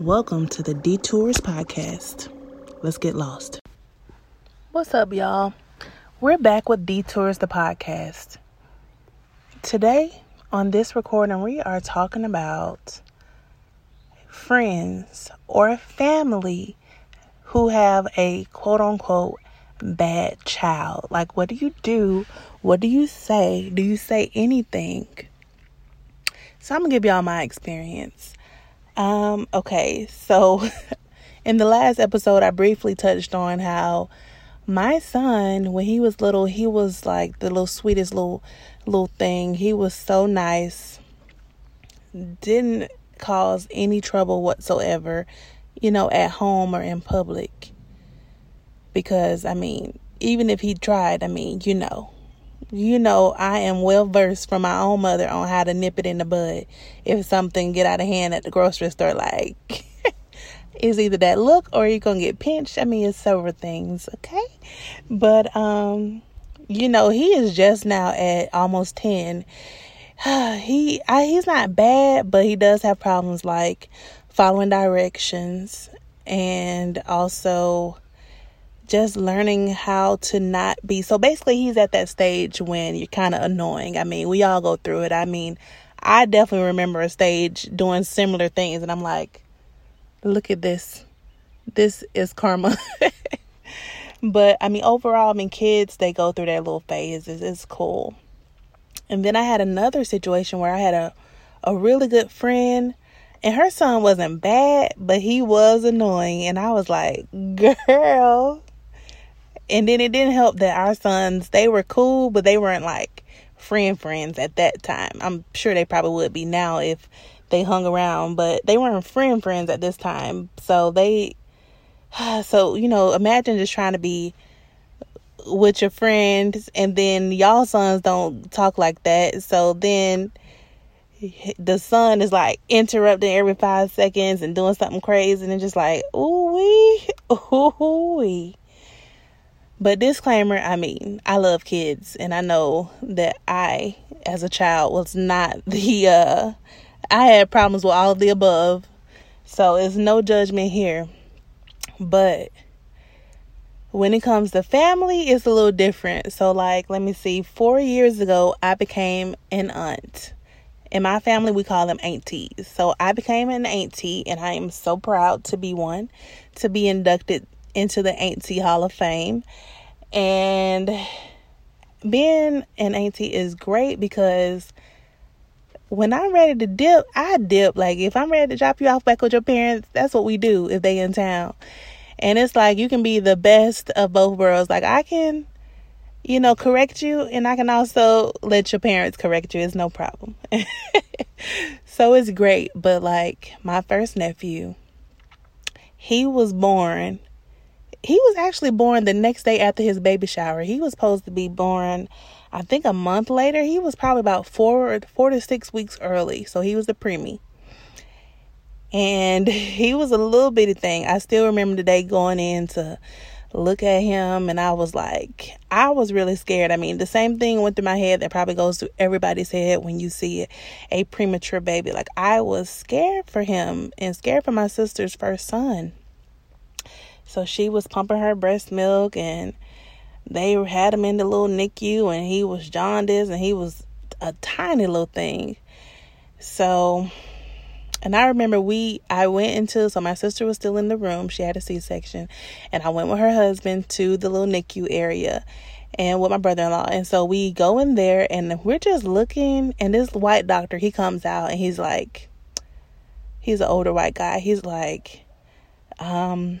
Welcome to the Detours Podcast. Let's get lost. What's up, y'all? We're back with Detours the Podcast. Today, on this recording, we are talking about friends or family who have a quote unquote bad child. Like, what do you do? What do you say? Do you say anything? So, I'm gonna give y'all my experience. Um, okay, so in the last episode, I briefly touched on how my son, when he was little, he was like the little sweetest little little thing. He was so nice. Didn't cause any trouble whatsoever, you know, at home or in public. Because I mean, even if he tried, I mean, you know, you know I am well versed from my own mother on how to nip it in the bud if something get out of hand at the grocery store like is either that look or you're gonna get pinched. I mean it's several things, okay? But um you know, he is just now at almost ten. he I, he's not bad, but he does have problems like following directions and also just learning how to not be so basically he's at that stage when you're kind of annoying. I mean we all go through it. I mean i definitely remember a stage doing similar things and i'm like look at this. This is karma. But i mean overall i mean kids they go through their little phases. It's cool. And then i had another situation where i had a a really good friend and her son wasn't bad but he was annoying and i was like girl and then it didn't help that our sons, they were cool, but they weren't like friend friends at that time. I'm sure they probably would be now if they hung around, but they weren't friend friends at this time. So they so, you know, imagine just trying to be with your friends and then y'all sons don't talk like that. So then the son is like interrupting every five seconds and doing something crazy and just like, ooh wee, ooh wee. But disclaimer, I mean, I love kids and I know that I as a child was not the uh I had problems with all of the above. So it's no judgment here. But when it comes to family, it's a little different. So like, let me see, 4 years ago I became an aunt. In my family, we call them aunties. So I became an auntie, and I am so proud to be one, to be inducted into the Auntie Hall of Fame. And being an auntie is great because when I'm ready to dip, I dip. Like if I'm ready to drop you off back with your parents, that's what we do if they in town. And it's like you can be the best of both worlds. Like I can, you know, correct you and I can also let your parents correct you. It's no problem. so it's great. But like my first nephew, he was born he was actually born the next day after his baby shower. He was supposed to be born, I think, a month later. He was probably about four, four to six weeks early. So he was the preemie. And he was a little bitty thing. I still remember the day going in to look at him and I was like, I was really scared. I mean, the same thing went through my head that probably goes through everybody's head when you see a premature baby. Like, I was scared for him and scared for my sister's first son. So she was pumping her breast milk and they had him in the little NICU and he was jaundiced and he was a tiny little thing. So and I remember we I went into so my sister was still in the room. She had a C-section and I went with her husband to the little NICU area and with my brother-in-law. And so we go in there and we're just looking and this white doctor, he comes out and he's like he's an older white guy. He's like um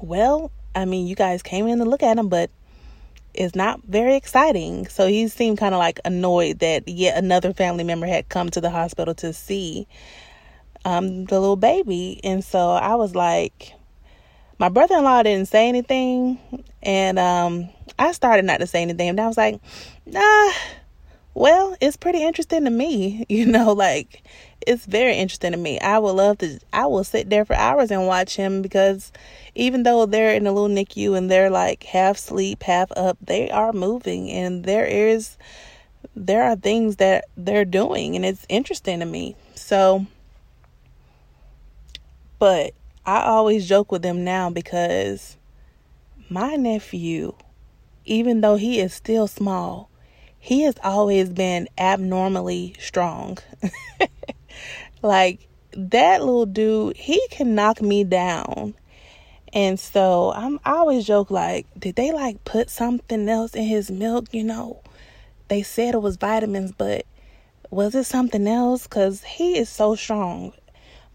well, I mean, you guys came in to look at him, but it's not very exciting. So he seemed kind of like annoyed that yet another family member had come to the hospital to see um, the little baby. And so I was like, my brother in law didn't say anything. And um, I started not to say anything. And I was like, nah, well, it's pretty interesting to me. You know, like it's very interesting to me. I would love to, I will sit there for hours and watch him because even though they're in a little NICU and they're like half sleep, half up, they are moving and there is, there are things that they're doing and it's interesting to me. So, But I always joke with them now because my nephew, even though he is still small, he has always been abnormally strong. like that little dude, he can knock me down. And so I'm I always joke like, did they like put something else in his milk, you know? They said it was vitamins, but was it something else? Cause he is so strong.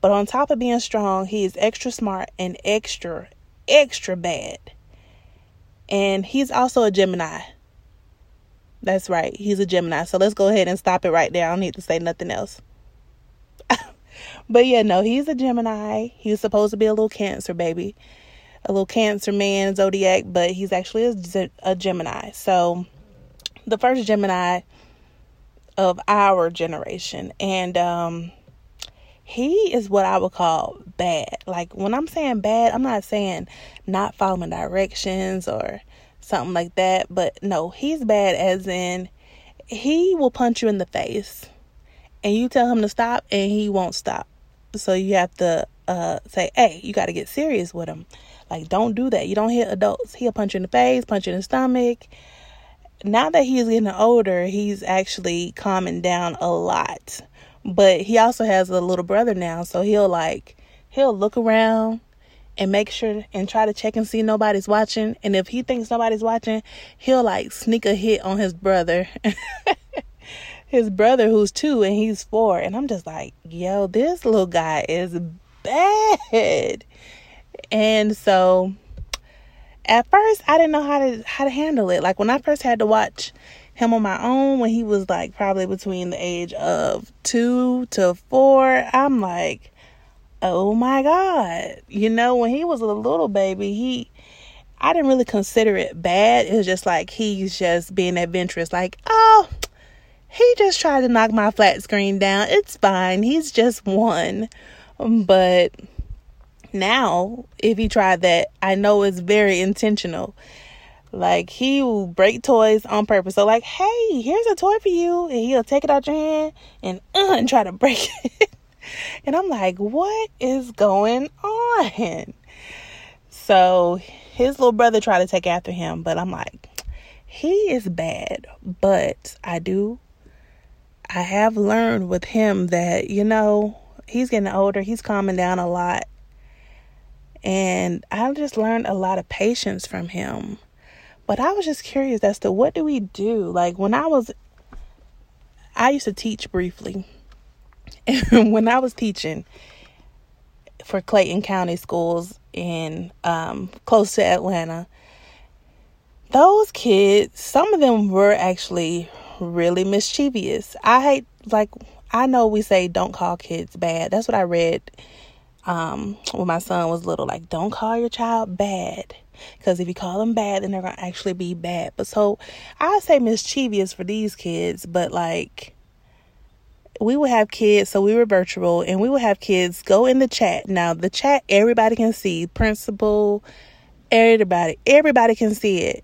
But on top of being strong, he is extra smart and extra, extra bad. And he's also a Gemini. That's right. He's a Gemini. So let's go ahead and stop it right there. I don't need to say nothing else. but yeah, no, he's a Gemini. He's supposed to be a little Cancer baby, a little Cancer man, zodiac, but he's actually a, a Gemini. So the first Gemini of our generation. And um, he is what I would call bad. Like when I'm saying bad, I'm not saying not following directions or something like that, but no, he's bad as in he will punch you in the face and you tell him to stop and he won't stop. So you have to uh, say, "Hey, you got to get serious with him. Like don't do that. You don't hit adults. He'll punch you in the face, punch you in the stomach." Now that he's getting older, he's actually calming down a lot but he also has a little brother now, so he'll like he'll look around and make sure and try to check and see nobody's watching. And if he thinks nobody's watching, he'll like sneak a hit on his brother. his brother who's two and he's four. And I'm just like, yo, this little guy is bad. And so at first I didn't know how to how to handle it. Like when I first had to watch him on my own when he was like probably between the age of two to four. I'm like, oh my God. You know, when he was a little baby, he, I didn't really consider it bad. It was just like he's just being adventurous. Like, oh, he just tried to knock my flat screen down. It's fine. He's just one. But now, if he tried that, I know it's very intentional like he will break toys on purpose. So like, hey, here's a toy for you, and he'll take it out your hand and uh, and try to break it. and I'm like, what is going on? So his little brother tried to take after him, but I'm like, he is bad. But I do, I have learned with him that you know he's getting older. He's calming down a lot. And I just learned a lot of patience from him but I was just curious as to what do we do? Like when I was I used to teach briefly. And when I was teaching for Clayton County schools in um, close to Atlanta, those kids, some of them were actually really mischievous. I hate like I know we say don't call kids bad. That's what I read um, when my son was little. Like don't call your child bad. Because if you call them bad, then they're going to actually be bad. But so I say mischievous for these kids, but like we would have kids, so we were virtual, and we would have kids go in the chat. Now, the chat, everybody can see, principal, everybody, everybody can see it.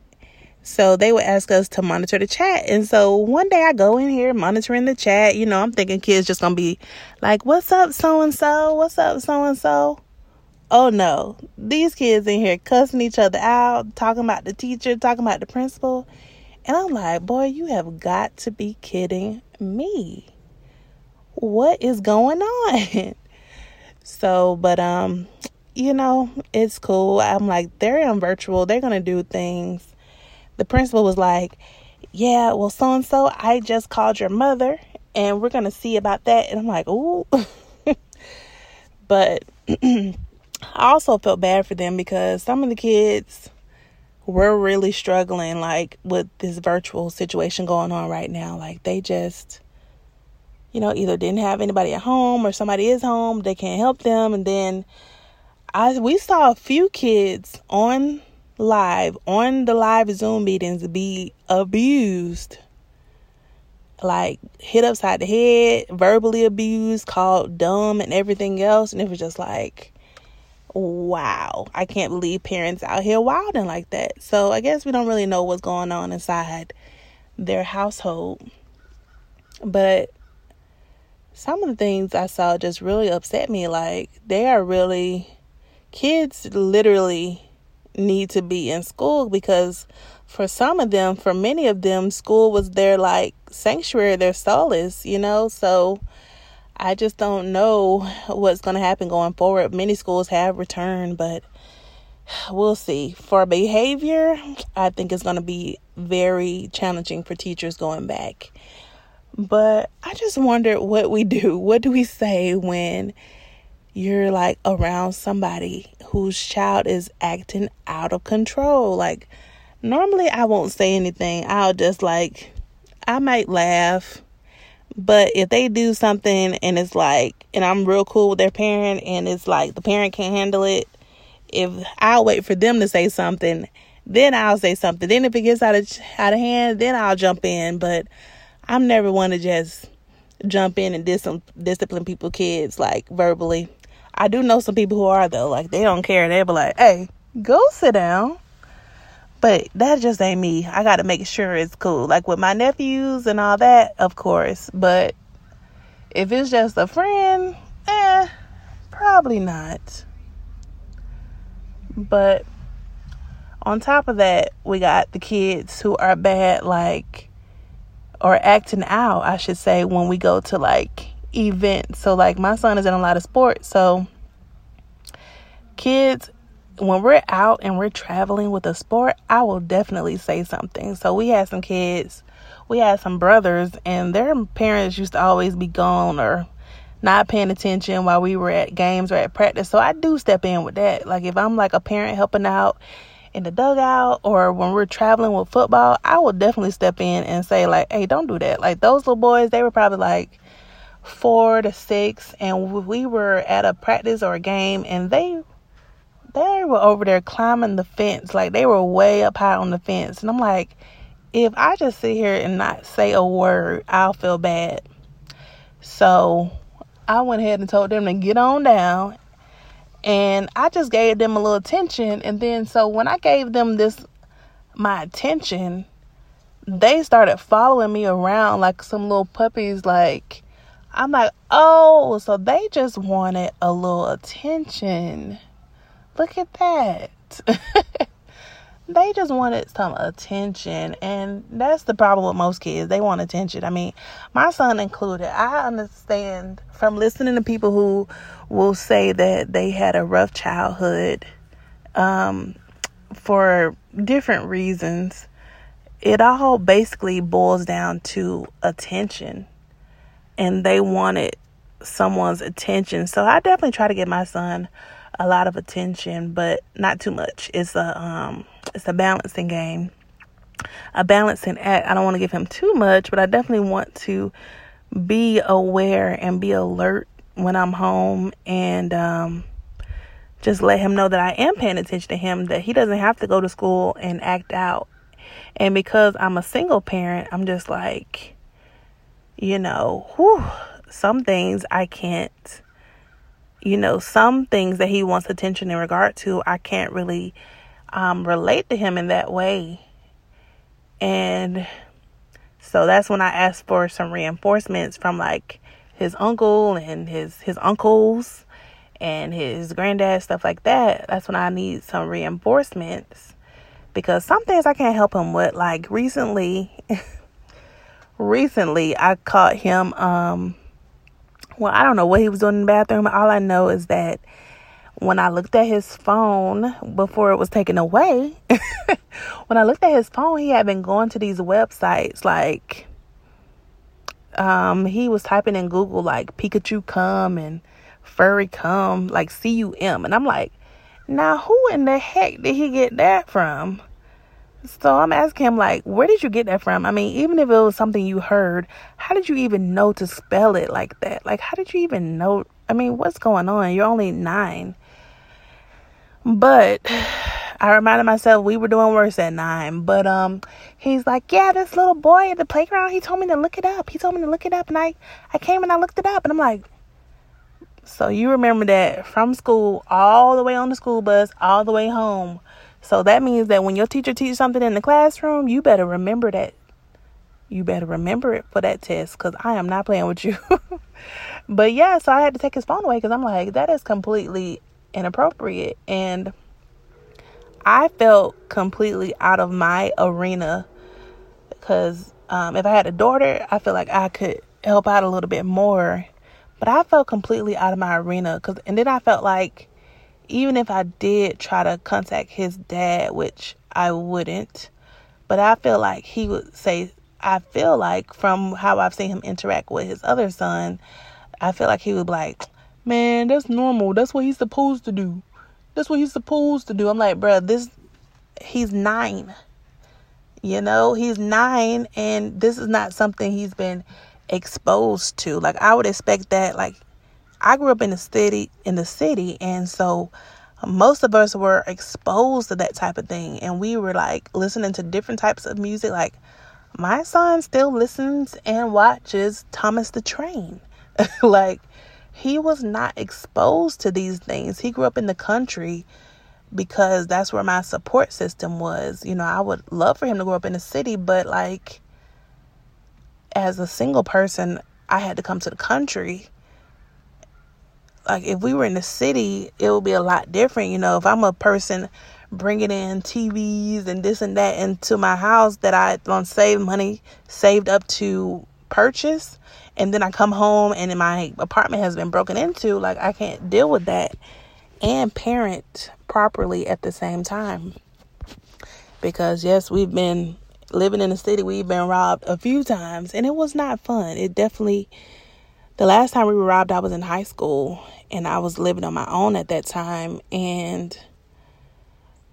So they would ask us to monitor the chat. And so one day I go in here monitoring the chat. You know, I'm thinking kids just gonna be like, What's up, so and so? What's up, so and so? Oh no, these kids in here cussing each other out, talking about the teacher, talking about the principal. And I'm like, boy, you have got to be kidding me. What is going on? so, but um, you know, it's cool. I'm like, they're in virtual, they're gonna do things. The principal was like, Yeah, well, so and so, I just called your mother and we're gonna see about that. And I'm like, ooh. but I also felt bad for them because some of the kids were really struggling like with this virtual situation going on right now. Like they just you know, either didn't have anybody at home or somebody is home, they can't help them and then I we saw a few kids on live on the live Zoom meetings be abused. Like hit upside the head, verbally abused, called dumb and everything else and it was just like wow, I can't believe parents out here wilding like that. So I guess we don't really know what's going on inside their household. But some of the things I saw just really upset me. Like, they are really, kids literally need to be in school because for some of them, for many of them, school was their like sanctuary, their solace, you know? So I just don't know what's going to happen going forward. Many schools have returned, but we'll see. For behavior, I think it's going to be very challenging for teachers going back. But I just wonder what we do. What do we say when you're like around somebody whose child is acting out of control? Like, normally I won't say anything. I'll just like, I might laugh. But if they do something and it's like, and I'm real cool with their parent and it's like the parent can't handle it, if I'll wait for them to say something, then I'll say something. Then if it gets out of out of hand, then I'll jump in. But I'm never one to just jump in and dis- discipline people kids like verbally. I do know some people who are though, like they don't care. They'll be like, "Hey, go sit down." But that just ain't me. I got to make sure it's cool. Like with my nephews and all that, of course. But if it's just a friend, eh, probably not. But on top of that, we got the kids who are bad, like, or acting out, I should say, when we go to like events. So, like, my son is in a lot of sports. So, kids, when we're out and we're traveling with a sport, I will definitely say something. So, we had some kids, we had some brothers, and their parents used to always be gone or not paying attention while we were at games or at practice. So I do step in with that. Like if I'm like a parent helping out in the dugout or when we're traveling with football, I will definitely step in and say like, "Hey, don't do that." Like those little boys, they were probably like 4 to 6 and we were at a practice or a game and they they were over there climbing the fence. Like they were way up high on the fence. And I'm like, if I just sit here and not say a word, I'll feel bad. So I went ahead and told them to get on down. And I just gave them a little attention. And then, so when I gave them this, my attention, they started following me around like some little puppies. Like, I'm like, oh, so they just wanted a little attention. Look at that. they just wanted some attention and that's the problem with most kids they want attention i mean my son included i understand from listening to people who will say that they had a rough childhood um, for different reasons it all basically boils down to attention and they wanted someone's attention so i definitely try to get my son a lot of attention, but not too much. It's a um it's a balancing game. A balancing act. I don't want to give him too much, but I definitely want to be aware and be alert when I'm home and um just let him know that I am paying attention to him, that he doesn't have to go to school and act out. And because I'm a single parent, I'm just like, you know, whew, some things I can't you know, some things that he wants attention in regard to, I can't really um, relate to him in that way. And so that's when I asked for some reinforcements from like his uncle and his his uncles and his granddad stuff like that. That's when I need some reinforcements because some things I can't help him with. Like recently, recently I caught him um well, I don't know what he was doing in the bathroom. All I know is that when I looked at his phone before it was taken away, when I looked at his phone, he had been going to these websites like um he was typing in Google like Pikachu come and furry come like C U M and I'm like, now who in the heck did he get that from? So I'm asking him, like, where did you get that from? I mean, even if it was something you heard, how did you even know to spell it like that? Like, how did you even know? I mean, what's going on? You're only nine. But I reminded myself we were doing worse at nine. But um, he's like, yeah, this little boy at the playground, he told me to look it up. He told me to look it up, and I, I came and I looked it up, and I'm like, so you remember that from school all the way on the school bus, all the way home so that means that when your teacher teaches something in the classroom, you better remember that you better remember it for that test because I am not playing with you. but yeah, so I had to take his phone away because I'm like, that is completely inappropriate. And I felt completely out of my arena because um, if I had a daughter, I feel like I could help out a little bit more. But I felt completely out of my arena because, and then I felt like even if I did try to contact his dad, which I wouldn't, but I feel like he would say, I feel like from how I've seen him interact with his other son, I feel like he would be like, man, that's normal. That's what he's supposed to do. That's what he's supposed to do. I'm like, bro, this, he's nine. You know, he's nine and this is not something he's been exposed to. Like, I would expect that, like, I grew up in the city, in the city, and so most of us were exposed to that type of thing and we were like listening to different types of music. Like my son still listens and watches Thomas the Train. Like he was not exposed to these things. He grew up in the country because that's where my support system was. You know I would love for him to grow up in the city but like as a single person I had to come to the country like if we were in the city, it would be a lot different. You know, if I'm a person bringing in TVs and this and that into my house that I don't save money saved up to purchase, and then I come home and my apartment has been broken into, like I can't deal with that and parent properly at the same time. Because yes, we've been living in the city, we've been robbed a few times, and it was not fun. It definitely the last time we were robbed, I was in high school and I was living on my own at that time. And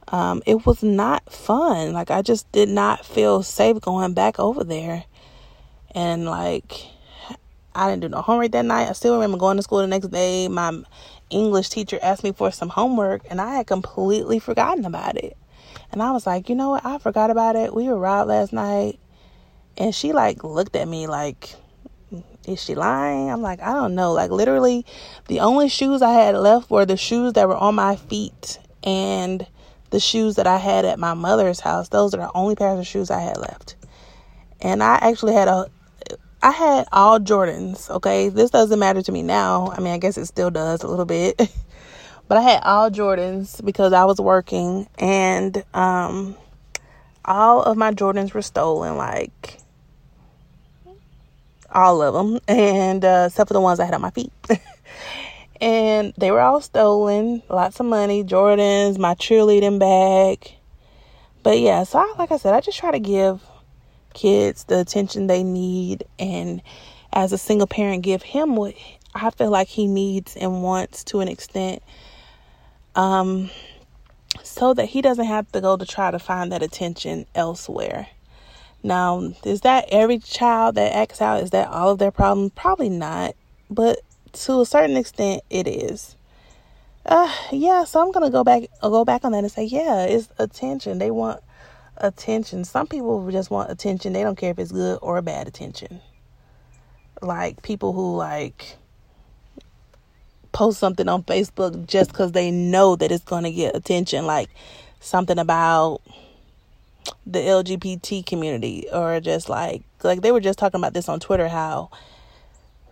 um, it was not fun. Like, I just did not feel safe going back over there. And, like, I didn't do no homework that night. I still remember going to school the next day. My English teacher asked me for some homework, and I had completely forgotten about it. And I was like, you know what? I forgot about it. We were robbed last night. And she, like, looked at me like, is she lying? I'm like, I don't know. Like, literally, the only shoes I had left were the shoes that were on my feet and the shoes that I had at my mother's house. Those are the only pairs of shoes I had left. And I actually had a, I had all Jordans, okay? This doesn't matter to me now. I mean, I guess it still does a little bit. but I had all Jordans because I was working and um all of my Jordans were stolen like all of them, and uh, except for the ones I had on my feet. and they were all stolen. Lots of money, Jordans, my cheerleading bag. But yeah, so I, like I said, I just try to give kids the attention they need, and as a single parent, give him what I feel like he needs and wants to an extent. Um, so that he doesn't have to go to try to find that attention elsewhere. Now, is that every child that acts out? Is that all of their problem? Probably not, but to a certain extent, it is. Uh, yeah. So I'm gonna go back, I'll go back on that and say, yeah, it's attention. They want attention. Some people just want attention. They don't care if it's good or bad attention. Like people who like post something on Facebook just because they know that it's gonna get attention, like something about the LGBT community or just like like they were just talking about this on Twitter how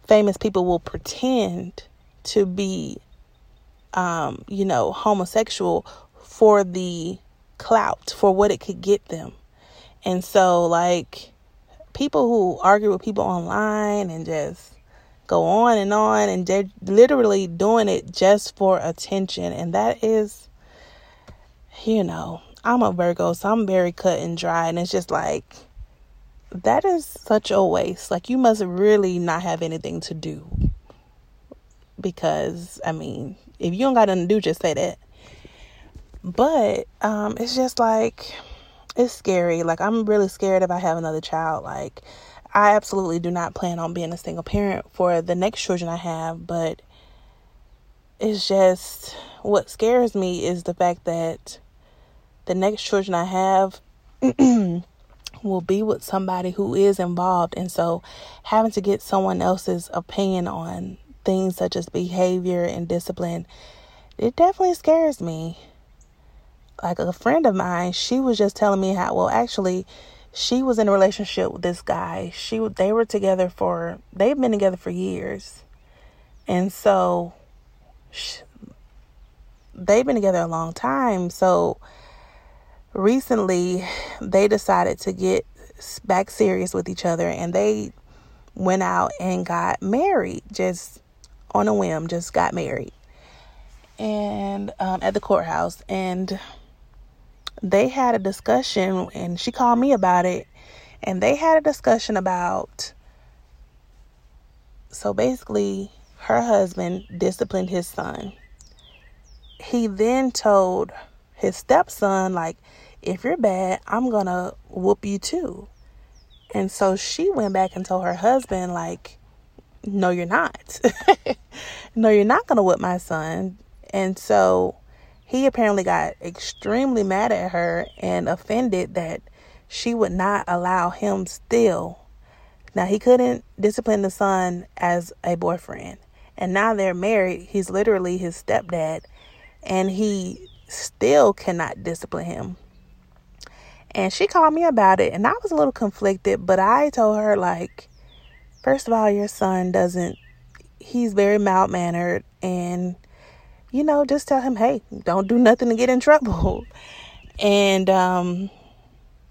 famous people will pretend to be um you know homosexual for the clout for what it could get them. And so like people who argue with people online and just go on and on and they're literally doing it just for attention and that is you know I'm a Virgo, so I'm very cut and dry. And it's just like, that is such a waste. Like, you must really not have anything to do. Because, I mean, if you don't got nothing to do, just say that. But um, it's just like, it's scary. Like, I'm really scared if I have another child. Like, I absolutely do not plan on being a single parent for the next children I have. But it's just, what scares me is the fact that the next children I have will be with somebody who is involved. And so having to get someone else's opinion on things such as behavior and discipline, it definitely scares me. Like a friend of mine, she was just telling me how, well, actually, she was in a relationship with this guy. She they were together for they've been together for years. And so she, they've been together a long time. So recently they decided to get back serious with each other and they went out and got married just on a whim, just got married. And um, at the courthouse. And they had a discussion, and she called me about it. And they had a discussion about so basically, her husband disciplined his son. He then told his stepson, like, if you're bad, I'm gonna whoop you too. And so she went back and told her husband, like, no, you're not. no, you're not gonna whip my son. And so he apparently got extremely mad at her and offended that she would not allow him still. Now, he couldn't discipline the son as a boyfriend. And now they're married. He's literally his stepdad. And he still cannot discipline him. And she called me about it. And I was a little conflicted. But I told her, like, first of all, your son doesn't, he's very mild mannered. And you know, just tell him, hey, don't do nothing to get in trouble. And um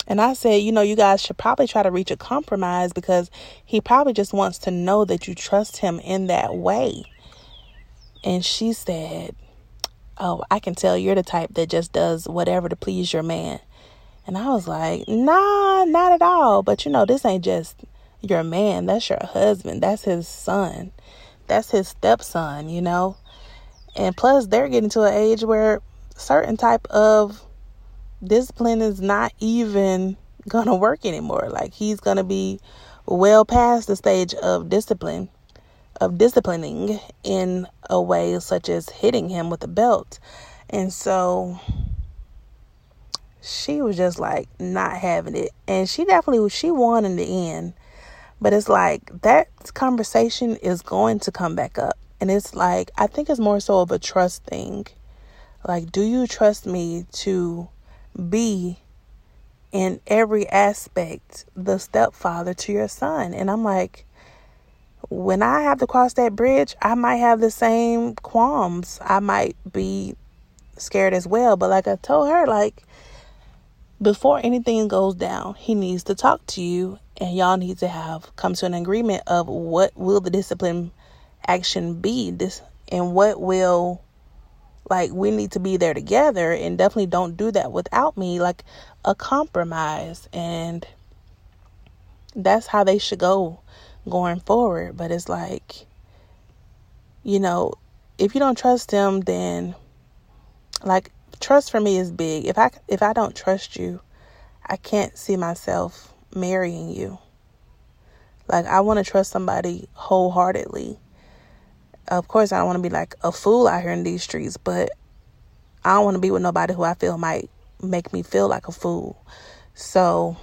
and I said, you know, you guys should probably try to reach a compromise because he probably just wants to know that you trust him in that way. And she said, Oh, I can tell you're the type that just does whatever to please your man. And I was like, Nah, not at all. But you know, this ain't just your man, that's your husband, that's his son, that's his stepson, you know. And plus, they're getting to an age where certain type of discipline is not even gonna work anymore. Like he's gonna be well past the stage of discipline, of disciplining in a way such as hitting him with a belt. And so she was just like not having it. And she definitely she won in the end. But it's like that conversation is going to come back up. And it's like, I think it's more so of a trust thing. Like, do you trust me to be in every aspect the stepfather to your son? And I'm like, when I have to cross that bridge, I might have the same qualms. I might be scared as well. But like I told her, like, before anything goes down, he needs to talk to you and y'all need to have come to an agreement of what will the discipline action be this and what will like we need to be there together and definitely don't do that without me like a compromise and that's how they should go going forward but it's like you know if you don't trust them then like trust for me is big. If i if i don't trust you i can't see myself marrying you. Like i want to trust somebody wholeheartedly. Of course, I don't want to be like a fool out here in these streets, but I don't want to be with nobody who I feel might make me feel like a fool. So,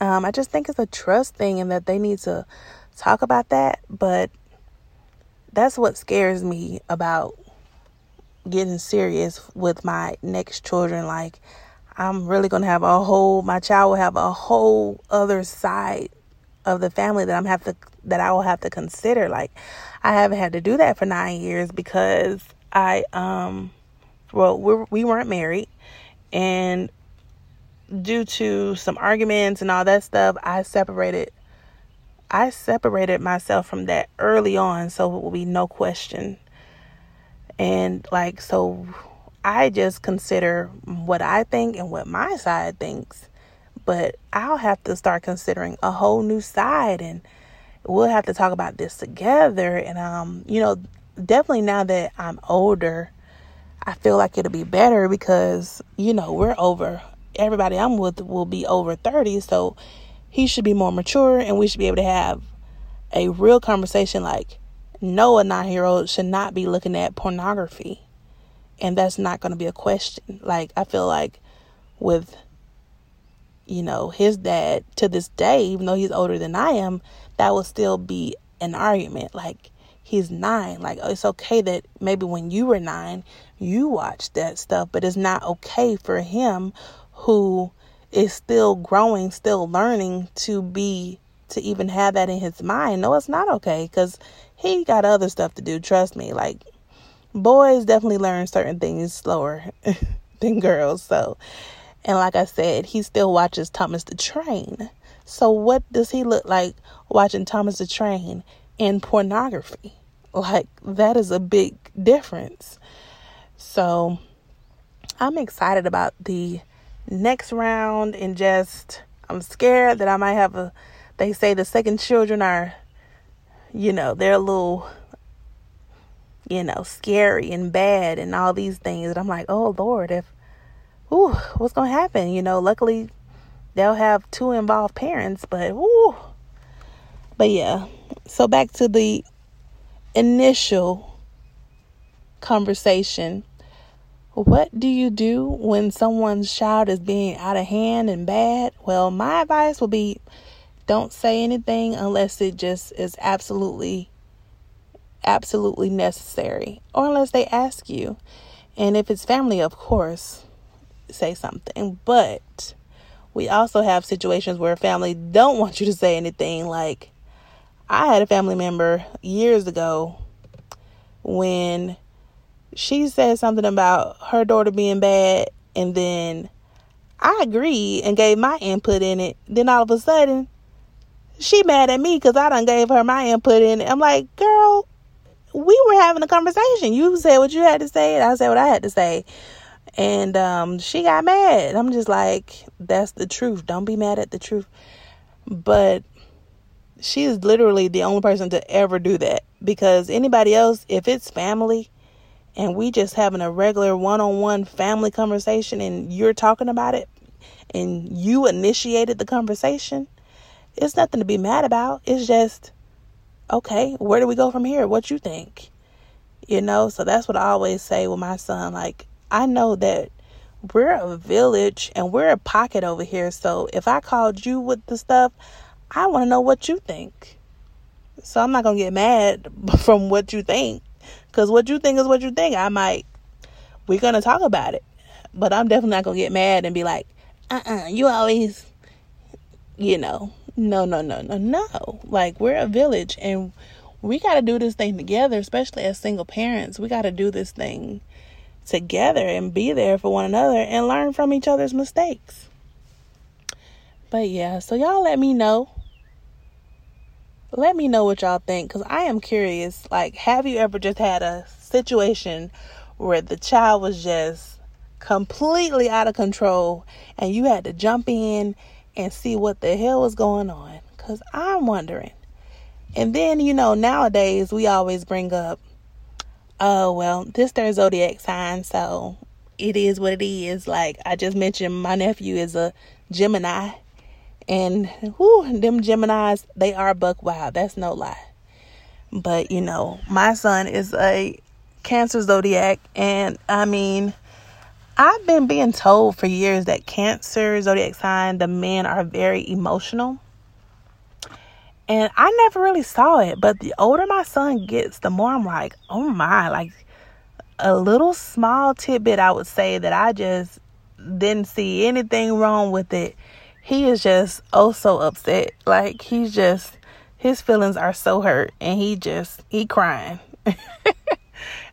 um, I just think it's a trust thing and that they need to talk about that. But that's what scares me about getting serious with my next children. Like, I'm really going to have a whole, my child will have a whole other side of the family that I'm have to that I will have to consider. Like I haven't had to do that for nine years because I um well we we weren't married and due to some arguments and all that stuff I separated I separated myself from that early on so it will be no question. And like so I just consider what I think and what my side thinks but I'll have to start considering a whole new side and we'll have to talk about this together and um you know definitely now that I'm older I feel like it'll be better because you know we're over everybody I'm with will be over 30 so he should be more mature and we should be able to have a real conversation like no a nine year old should not be looking at pornography and that's not going to be a question like I feel like with you know, his dad to this day, even though he's older than I am, that will still be an argument. Like, he's nine. Like, it's okay that maybe when you were nine, you watched that stuff, but it's not okay for him who is still growing, still learning to be to even have that in his mind. No, it's not okay because he got other stuff to do. Trust me. Like boys definitely learn certain things slower than girls. So, and like I said, he still watches Thomas the Train. So, what does he look like watching Thomas the Train in pornography? Like, that is a big difference. So, I'm excited about the next round and just, I'm scared that I might have a, they say the second children are, you know, they're a little you know, scary and bad and all these things. And I'm like, oh Lord, if, ooh, what's gonna happen? You know, luckily they'll have two involved parents, but ooh, but yeah. So back to the initial conversation. What do you do when someone's child is being out of hand and bad? Well, my advice will be don't say anything unless it just is absolutely absolutely necessary, or unless they ask you. And if it's family, of course, say something. But we also have situations where family don't want you to say anything. Like, I had a family member years ago when she said something about her daughter being bad, and then I agreed and gave my input in it. Then all of a sudden, she mad at me because I done gave her my input in it. I'm like, girl, we were having a conversation. You said what you had to say, and I said what I had to say. And um, she got mad. I'm just like, that's the truth. Don't be mad at the truth. But she is literally the only person to ever do that because anybody else, if it's family and we just having a regular one on one family conversation and you're talking about it and you initiated the conversation, it's nothing to be mad about. It's just okay, where do we go from here? What you think? You know, so that's what I always say with my son. Like, I know that we're a village and we're a pocket over here. So if I called you with the stuff, I want to know what you think. So I'm not going to get mad from what you think. Because what you think is what you think. I might, we're going to talk about it. But I'm definitely not going to get mad and be like, uh uh-uh, uh, you always, you know, no, no, no, no, no. Like, we're a village and we got to do this thing together, especially as single parents. We got to do this thing together and be there for one another and learn from each other's mistakes. But yeah, so y'all let me know. Let me know what y'all think because I am curious. Like, have you ever just had a situation where the child was just completely out of control and you had to jump in and see what the hell was going on because I'm wondering. And then, you know, nowadays we always bring up, oh, well, this their zodiac sign, so it is what it is. Like I just mentioned, my nephew is a Gemini, and whoo, them Geminis, they are buck wild. That's no lie. But, you know, my son is a Cancer zodiac, and I mean, I've been being told for years that Cancer, zodiac sign, the men are very emotional. And I never really saw it, but the older my son gets, the more I'm like, oh my, like a little small tidbit I would say that I just didn't see anything wrong with it. He is just oh so upset. Like he's just his feelings are so hurt and he just he crying. and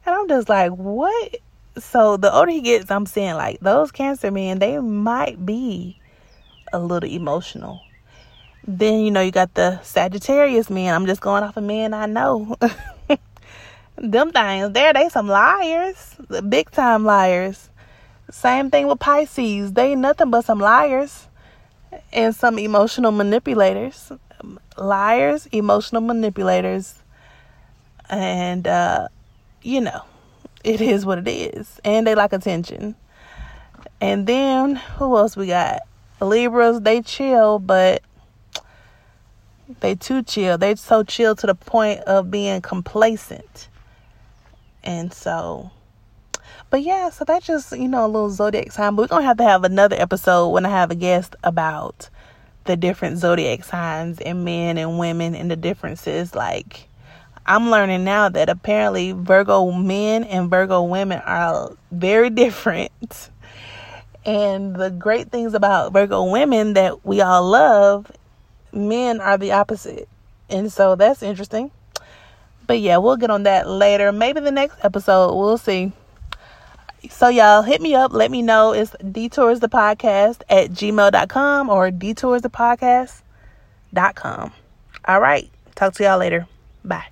I'm just like, what so the older he gets, I'm saying like those cancer men, they might be a little emotional. Then you know you got the Sagittarius men. I'm just going off of men I know. Them things there, they some liars, the big time liars. Same thing with Pisces. They nothing but some liars and some emotional manipulators. Liars, emotional manipulators, and uh, you know it is what it is. And they like attention. And then who else we got? Libras, they chill, but they too chill. They so chill to the point of being complacent. And so but yeah, so that's just, you know, a little zodiac sign. But we're gonna have to have another episode when I have a guest about the different zodiac signs and men and women and the differences like I'm learning now that apparently Virgo men and Virgo women are very different. And the great things about Virgo women that we all love, men are the opposite. And so that's interesting. But yeah, we'll get on that later. Maybe the next episode. We'll see. So y'all hit me up. Let me know. It's detours the podcast at gmail.com or detours the podcast.com. All right. Talk to y'all later. Bye.